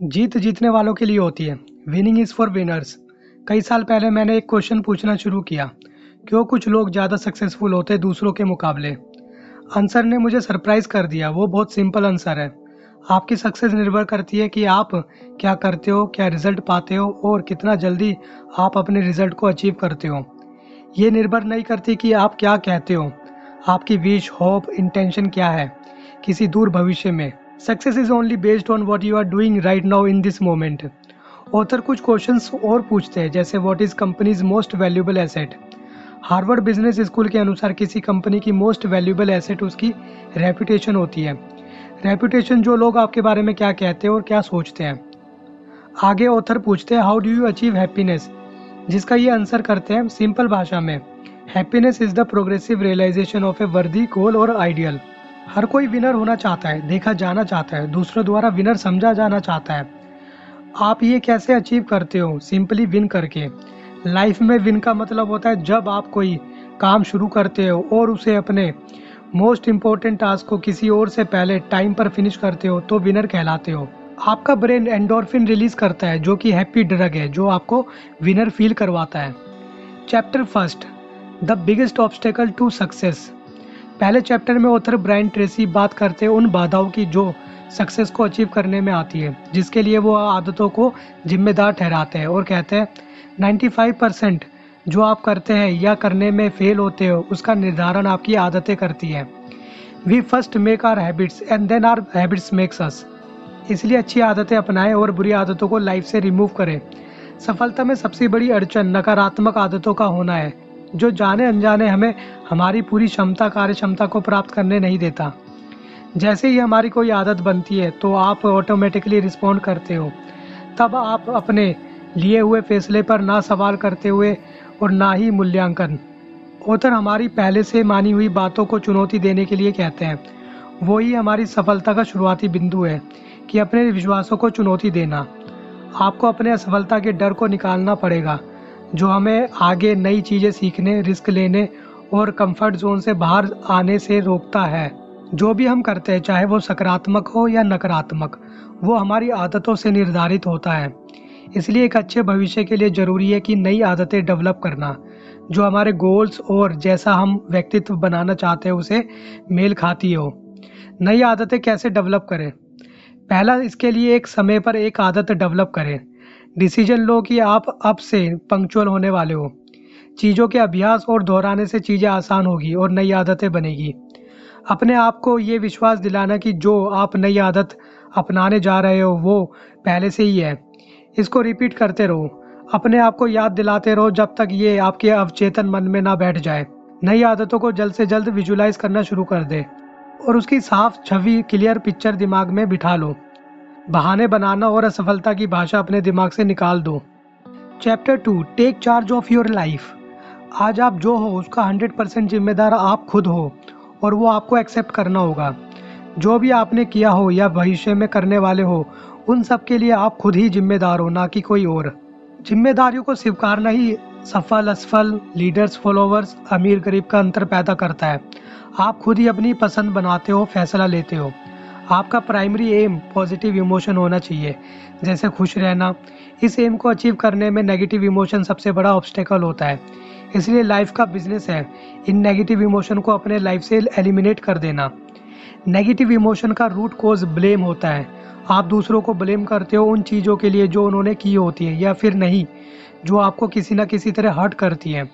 जीत जीतने वालों के लिए होती है। विनिंग इज़ फॉर विनर्स कई साल पहले मैंने एक क्वेश्चन पूछना शुरू किया, क्यों कुछ लोग ज़्यादा सक्सेसफुल होते दूसरों के मुकाबले? आंसर ने मुझे सरप्राइज़ कर दिया, वो बहुत सिंपल आंसर है। आपकी सक्सेस निर्भर करती है कि आप क्या करते हो, क्या रिज़ल्ट पाते हो और कितना जल्दी आप अपने रिज़ल्ट को अचीव करते हो। ये निर्भर नहीं करती कि आप क्या कहते हो। आपकी विश होप इंटेंशन क्या है किसी दूर भविष्य में। Success is only based on what you are doing right now in this moment author कुछ क्वेश्चंस और पूछते हैं, जैसे what is companies most valuable asset Harvard business school के अनुसार किसी कंपनी की मोस्ट वैल्यूबल एसेट उसकी रेपुटेशन होती है। रेपुटेशन जो लोग आपके बारे में क्या कहते हैं और क्या सोचते हैं। आगे ऑथर पूछते हैं how do you achieve happiness जिसका ये आंसर करते हैं सिंपल भाषा में। Happiness is the progressive realization of a worthy goal और आइडियल हर कोई विनर होना चाहता है, देखा जाना चाहता है, दूसरों द्वारा विनर समझा जाना चाहता है। आप ये कैसे अचीव करते हो? सिंपली विन करके। लाइफ में विन का मतलब होता है जब आप कोई काम शुरू करते हो और उसे अपने मोस्ट इम्पोर्टेंट टास्क को किसी और से पहले टाइम पर फिनिश करते हो तो विनर कहलाते हो। आपका ब्रेन एंडोरफिन रिलीज़ करता है, जो कि हैप्पी ड्रग है, जो आपको विनर फील करवाता है। Chapter first the biggest obstacle to success पहले चैप्टर में ऑथर ब्रायन ट्रेसी बात करते हैं उन बाधाओं की जो सक्सेस को अचीव करने में आती है, जिसके लिए वो आदतों को जिम्मेदार ठहराते हैं और कहते हैं, 95 परसेंट जो आप करते हैं या करने में फेल होते हो, उसका निर्धारण आपकी आदतें करती है। We first make our habits and then our habits makes us इसलिए अच्छी आदतें अपनाएँ और बुरी आदतों को लाइफ से रिमूव करें। सफलता में सबसे बड़ी अड़चन नकारात्मक आदतों का होना है। जो जाने अनजाने हमें हमारी पूरी क्षमता कार्य क्षमता को प्राप्त करने नहीं देता। जैसे ही हमारी कोई आदत बनती है तो आप ऑटोमेटिकली रिस्पॉन्ड करते हो। तब आप अपने लिए हुए फैसले पर ना सवाल करते हुए और ना ही मूल्यांकन। ऑथर हमारी पहले से मानी हुई बातों को चुनौती देने के लिए कहते हैं। वो ही हमारी सफलता का शुरुआती बिंदु है कि अपने विश्वासों को चुनौती देना। आपको अपने असफलता के डर को निकालना पड़ेगा। जो हमें आगे नई चीज़ें सीखने, रिस्क लेने और कंफर्ट जोन से बाहर आने से रोकता है। जो भी हम करते हैं, चाहे वो सकारात्मक हो या नकारात्मक, वो हमारी आदतों से निर्धारित होता है। इसलिए एक अच्छे भविष्य के लिए ज़रूरी है कि नई आदतें डेवलप करना। जो हमारे गोल्स और जैसा हम व्यक्तित्व बनाना चाहते हैं, उसे मेल खाती हो। नई आदतें कैसे डेवलप करें? पहला, इसके लिए एक समय पर एक आदत डेवलप करें। डिसीज़न लो कि आप अब से पंक्चुअल होने वाले हो। चीज़ों के अभ्यास और दोहराने से चीज़ें आसान होगी और नई आदतें बनेगी। अपने आप को ये विश्वास दिलाना कि जो आप नई आदत अपनाने जा रहे हो, वो पहले से ही है। इसको रिपीट करते रहो। अपने आप को याद दिलाते रहो जब तक ये आपके अवचेतन मन में ना बैठ जाए। नई आदतों को जल्द से जल्द विजुलाइज करना शुरू कर दे और उसकी साफ़, छवि, क्लियर पिक्चर दिमाग में बिठा लो। बहाने बनाना और असफलता की भाषा अपने दिमाग से निकाल दो। Chapter two take charge of your life आज आप जो हो, उसका हंड्रेड परसेंट जिम्मेदार आप खुद हो, और वो आपको एक्सेप्ट करना होगा। जो भी आपने किया हो या भविष्य में करने वाले हो, उन सब के लिए आप खुद ही जिम्मेदार हो, ना कि कोई और। जिम्मेदारियों को स्वीकारना ही सफल, असफल लीडर्स फॉलोवर्स अमीर गरीब का अंतर पैदा करता है। आप खुद ही अपनी पसंद बनाते हो, फैसला लेते हो। आपका प्राइमरी एम पॉजिटिव इमोशन होना चाहिए। जैसे खुश रहना, इस एम को अचीव करने में नेगेटिव इमोशन सबसे बड़ा ऑब्स्टेकल होता है। इसलिए लाइफ का बिज़नेस है, इन नेगेटिव इमोशन को अपने लाइफ से एलिमिनेट कर देना। नेगेटिव इमोशन का रूट कोज ब्लेम होता है। आप दूसरों को ब्लेम करते हो उन चीज़ों के लिए जो उन्होंने की होती है, या फिर नहीं, जो आपको किसी ना किसी तरह हर्ट करती है।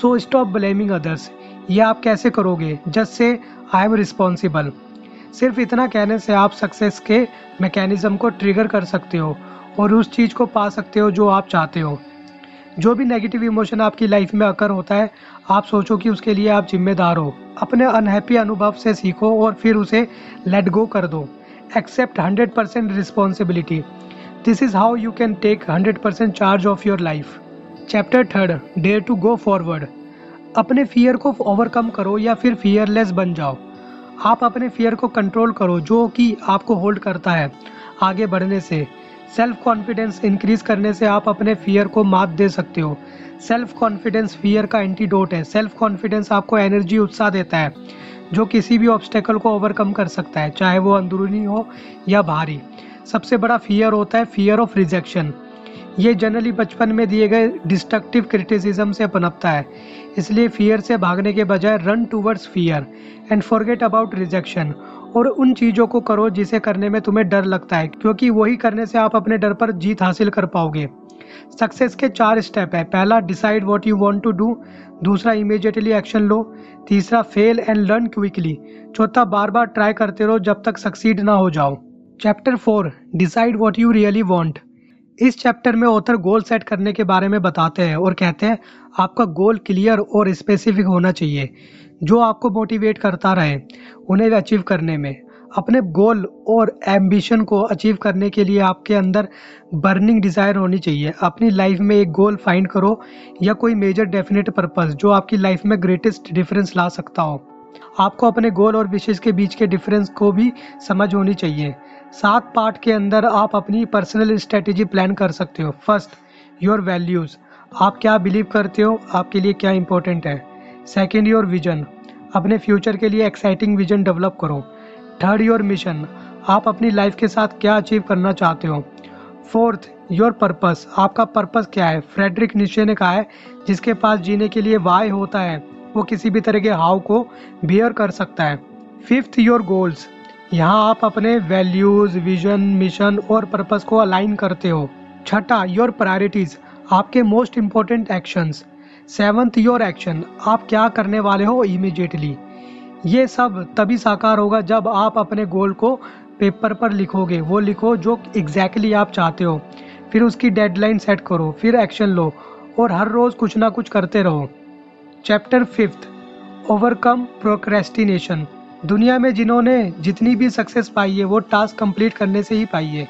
सो स्टॉप ब्लेमिंग अदर्स ये आप कैसे करोगे? Just say I am responsible सिर्फ़ इतना कहने से आप सक्सेस के मैकेनिज्म को ट्रिगर कर सकते हो और उस चीज़ को पा सकते हो जो आप चाहते हो। जो भी नेगेटिव इमोशन आपकी लाइफ में अकर होता है, आप सोचो कि उसके लिए आप जिम्मेदार हो। अपने अनहैप्पी अनुभव से सीखो और फिर उसे लेट गो कर दो। Accept hundred percent responsibility this is how you can take hundred percent charge of your life chapter third dare to go forward अपने फियर को ओवरकम करो या फिर फियरलेस बन जाओ। आप अपने फियर को कंट्रोल करो, जो कि आपको होल्ड करता है। आगे बढ़ने से सेल्फ कॉन्फिडेंस इंक्रीज करने से आप अपने फियर को मात दे सकते हो। सेल्फ कॉन्फिडेंस फियर का एंटीडोट है। सेल्फ कॉन्फिडेंस आपको एनर्जी उत्साह देता है, जो किसी भी ऑब्स्टेकल को ओवरकम कर सकता है, चाहे वो अंदरूनी हो या बाहरी। सबसे बड़ा फियर होता है फियर ऑफ़ रिजेक्शन ये जनरली बचपन में दिए गए डिस्ट्रक्टिव क्रिटिसिज्म से पनपता है। इसलिए फियर से भागने के बजाय run towards fear and forget about rejection और उन चीज़ों को करो जिसे करने में तुम्हें डर लगता है, क्योंकि वही करने से आप अपने डर पर जीत हासिल कर पाओगे। सक्सेस के चार स्टेप है। पहला decide what you want to do दूसरा इमीडिएटली एक्शन लो। तीसरा फेल एंड लर्न क्विकली चौथा बार बार ट्राई करते रहो जब तक सक्सीड ना हो जाओ। Chapter four decide what you really want इस चैप्टर में ऑथर गोल सेट करने के बारे में बताते हैं और कहते हैं, आपका गोल क्लियर और स्पेसिफिक होना चाहिए, जो आपको मोटिवेट करता रहे, उन्हें अचीव करने में। अपने गोल और एम्बिशन को अचीव करने के लिए आपके अंदर बर्निंग डिज़ायर होनी चाहिए। अपनी लाइफ में एक गोल फाइंड करो या कोई मेजर डेफिनेट पर्पस जो आपकी लाइफ में ग्रेटेस्ट डिफरेंस ला सकता हो। आपको अपने गोल और विशेष के बीच के डिफरेंस को भी समझ होनी चाहिए। सात पार्ट के अंदर आप अपनी पर्सनल स्ट्रेटेजी प्लान कर सकते हो। फ़र्स्ट योर वैल्यूज़ आप क्या बिलीव करते हो? आपके लिए क्या इंपॉर्टेंट है? सेकेंड योर विजन अपने फ्यूचर के लिए एक्साइटिंग विजन डेवलप करो। थर्ड योर मिशन आप अपनी लाइफ के साथ क्या अचीव करना चाहते हो? फोर्थ योर पर्पस आपका पर्पस क्या है? फ्रेडरिक निश्चय ने कहा है, जिसके पास जीने के लिए वाई होता है, वो किसी भी तरह के हाव को बियर कर सकता है. फिफ्थ योर गोल्स यहाँ आप अपने वैल्यूज़ विजन मिशन और पर्पस को अलाइन करते हो। छठा योर प्रायोरिटीज आपके most important actions seventh your action आप क्या करने वाले हो इमीडिएटली ये सब तभी साकार होगा जब आप अपने गोल को पेपर पर लिखोगे। वो लिखो जो एग्जैक्टली exactly आप चाहते हो। फिर उसकी डेडलाइन सेट करो, फिर एक्शन लो और हर रोज कुछ ना कुछ करते रहो। चैप्टर फिफ्थ ओवरकम प्रोक्रेस्टिनेशन दुनिया में जिन्होंने जितनी भी सक्सेस पाई है, वो टास्क कंप्लीट करने से ही पाई है।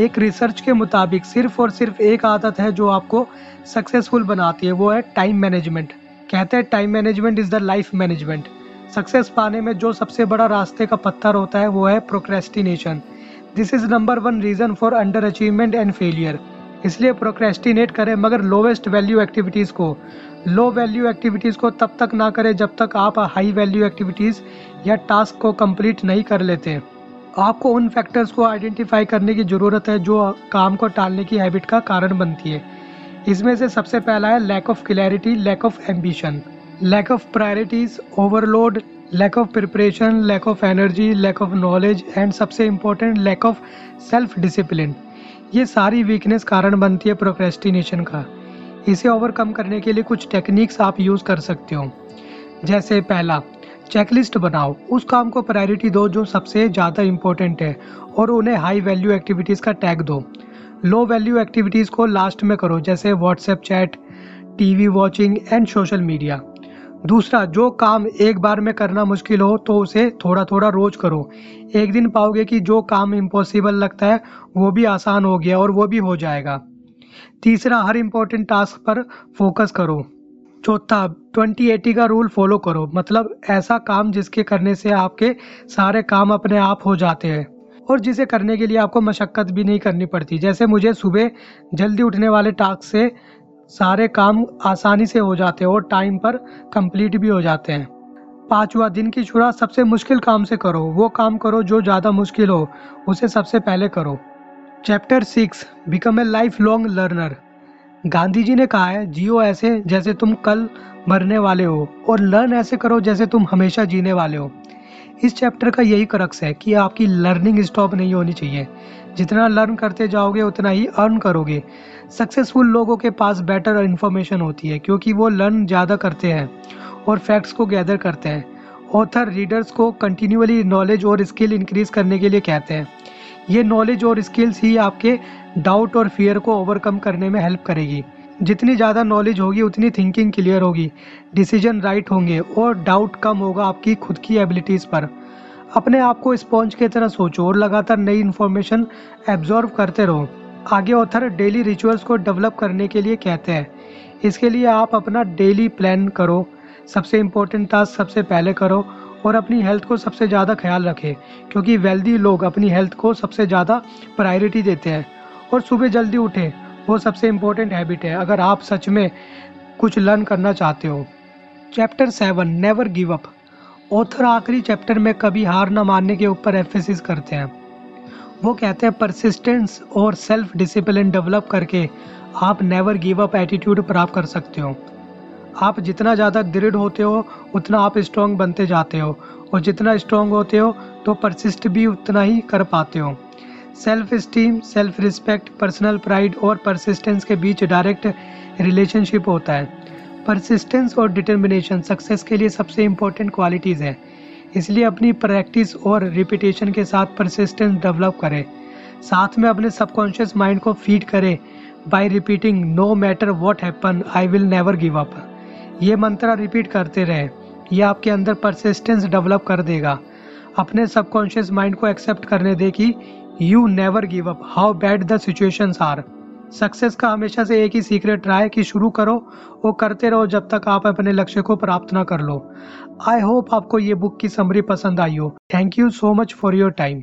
एक रिसर्च के मुताबिक सिर्फ़ और सिर्फ़ एक आदत है जो आपको सक्सेसफुल बनाती है, वो है टाइम मैनेजमेंट कहते हैं time management is the life management success पाने में जो सबसे बड़ा रास्ते का पत्थर होता है, वो है procrastination this is number one reason for under achievement and failure इसलिए प्रोक्रेस्टिनेट करें, मगर लोवेस्ट वैल्यू एक्टिविटीज़ को। लो वैल्यू एक्टिविटीज़ को तब तक ना करें जब तक आप हाई वैल्यू एक्टिविटीज़ या टास्क को कंप्लीट नहीं कर लेते। आपको उन फैक्टर्स को आइडेंटिफाई करने की ज़रूरत है जो काम को टालने की हैबिट का कारण बनती है। इसमें से सबसे पहला है lack of clarity lack of ambition lack of priorities overload lack of preparation lack of energy lack of knowledge and सबसे important lack of self discipline ये सारी वीकनेस कारण बनती है प्रोक्रेस्टिनेशन का। इसे ओवरकम करने के लिए कुछ टेक्निक्स आप यूज़ कर सकते हो। जैसे पहला चेकलिस्ट बनाओ। उस काम को प्रायोरिटी दो जो सबसे ज़्यादा इम्पोर्टेंट है और उन्हें हाई वैल्यू एक्टिविटीज़ का टैग दो। लो वैल्यू एक्टिविटीज़ को लास्ट में करो, जैसे WhatsApp chat TV watching and social media दूसरा, जो काम एक बार में करना मुश्किल हो तो उसे थोड़ा थोड़ा रोज करो। एक दिन पाओगे कि जो काम इम्पॉसिबल लगता है, वो भी आसान हो गया और वो भी हो जाएगा। तीसरा, हर इम्पोर्टेंट टास्क पर फोकस करो। चौथा ट्वेंटी एटी का रूल फॉलो करो। मतलब ऐसा काम जिसके करने से आपके सारे काम अपने आप हो जाते हैं और जिसे करने के लिए आपको मशक्क़त भी नहीं करनी पड़ती। जैसे मुझे सुबह जल्दी उठने वाले टास्क से सारे काम आसानी से हो जाते हैं और टाइम पर कंप्लीट भी हो जाते हैं। पांचवा, दिन की शुरुआत सबसे मुश्किल काम से करो। वो काम करो जो ज़्यादा मुश्किल हो, उसे सबसे पहले करो। Chapter six become a lifelong learner Gandhi ji ने कहा है, जियो ऐसे जैसे तुम कल मरने वाले हो और लर्न ऐसे करो जैसे तुम हमेशा जीने वाले हो। इस चैप्टर का यही करक्स है कि आपकी लर्निंग स्टॉप नहीं होनी चाहिए। जितना लर्न करते जाओगे, उतना ही अर्न करोगे। सक्सेसफुल लोगों के पास बेटर इन्फॉर्मेशन होती है, क्योंकि वो लर्न ज़्यादा करते हैं और फैक्ट्स को गैदर करते हैं। ऑथर रीडर्स को कंटिन्यूअली नॉलेज और स्किल इंक्रीज करने के लिए कहते हैं। ये नॉलेज और स्किल्स ही आपके डाउट और फियर को ओवरकम करने में हेल्प करेगी। जितनी ज़्यादा नॉलेज होगी, उतनी थिंकिंग क्लियर होगी। डिसीज़न राइट होंगे और डाउट कम होगा आपकी खुद की एबिलिटीज़ पर। अपने आप को स्पॉन्ज की तरह सोचो और लगातार नई इन्फॉर्मेशन एब्जॉर्व करते रहो। आगे ऑथर डेली रिचुअल्स को डेवलप करने के लिए कहते हैं। इसके लिए आप अपना डेली प्लान करो। सबसे इम्पोर्टेंट टास्क सबसे पहले करो और अपनी हेल्थ को सबसे ज़्यादा ख्याल रखें, क्योंकि वेल्दी लोग अपनी हेल्थ को सबसे ज़्यादा प्रायोरिटी देते हैं। और सुबह जल्दी उठें वो सबसे इम्पोर्टेंट हैबिट है। अगर आप सच में कुछ लर्न करना चाहते हो chapter seven never give up author आखिरी चैप्टर में कभी हार ना मानने के ऊपर एफेसिस करते हैं। वो कहते हैं परसिस्टेंस और सेल्फ डिसिप्लिन डेवलप करके आप नेवर गिव अप एटीट्यूड प्राप्त कर सकते हो। आप जितना ज़्यादा दृढ़ होते हो, उतना आप स्ट्रांग बनते जाते हो। और जितना स्ट्रांग होते हो तो परसिस्ट भी उतना ही कर पाते हो। Self esteem self respect personal pride और परसिस्टेंस के बीच डायरेक्ट रिलेशनशिप होता है। परसिस्टेंस और डिटर्मिनेशन सक्सेस के लिए सबसे इम्पोर्टेंट क्वालिटीज़ हैं। इसलिए अपनी प्रैक्टिस और रिपीटेशन के साथ परसिस्टेंस डेवलप करें। साथ में अपने सबकॉन्शियस माइंड को फ़ीड करें। By repeating no matter what happen I will never give up ये मंत्र रिपीट करते रहे। ये आपके अंदर परसिस्टेंस डेवलप कर देगा। अपने सबकॉन्शियस माइंड को एक्सेप्ट करने दे कि you never give up how bad the situations are success का हमेशा से एक ही सीक्रेट रहा है कि शुरू करो, वो करते रहो जब तक आप अपने लक्ष्य को प्राप्त ना कर लो। आई होप आपको ये बुक की समरी पसंद आई हो। Thank you so much for your time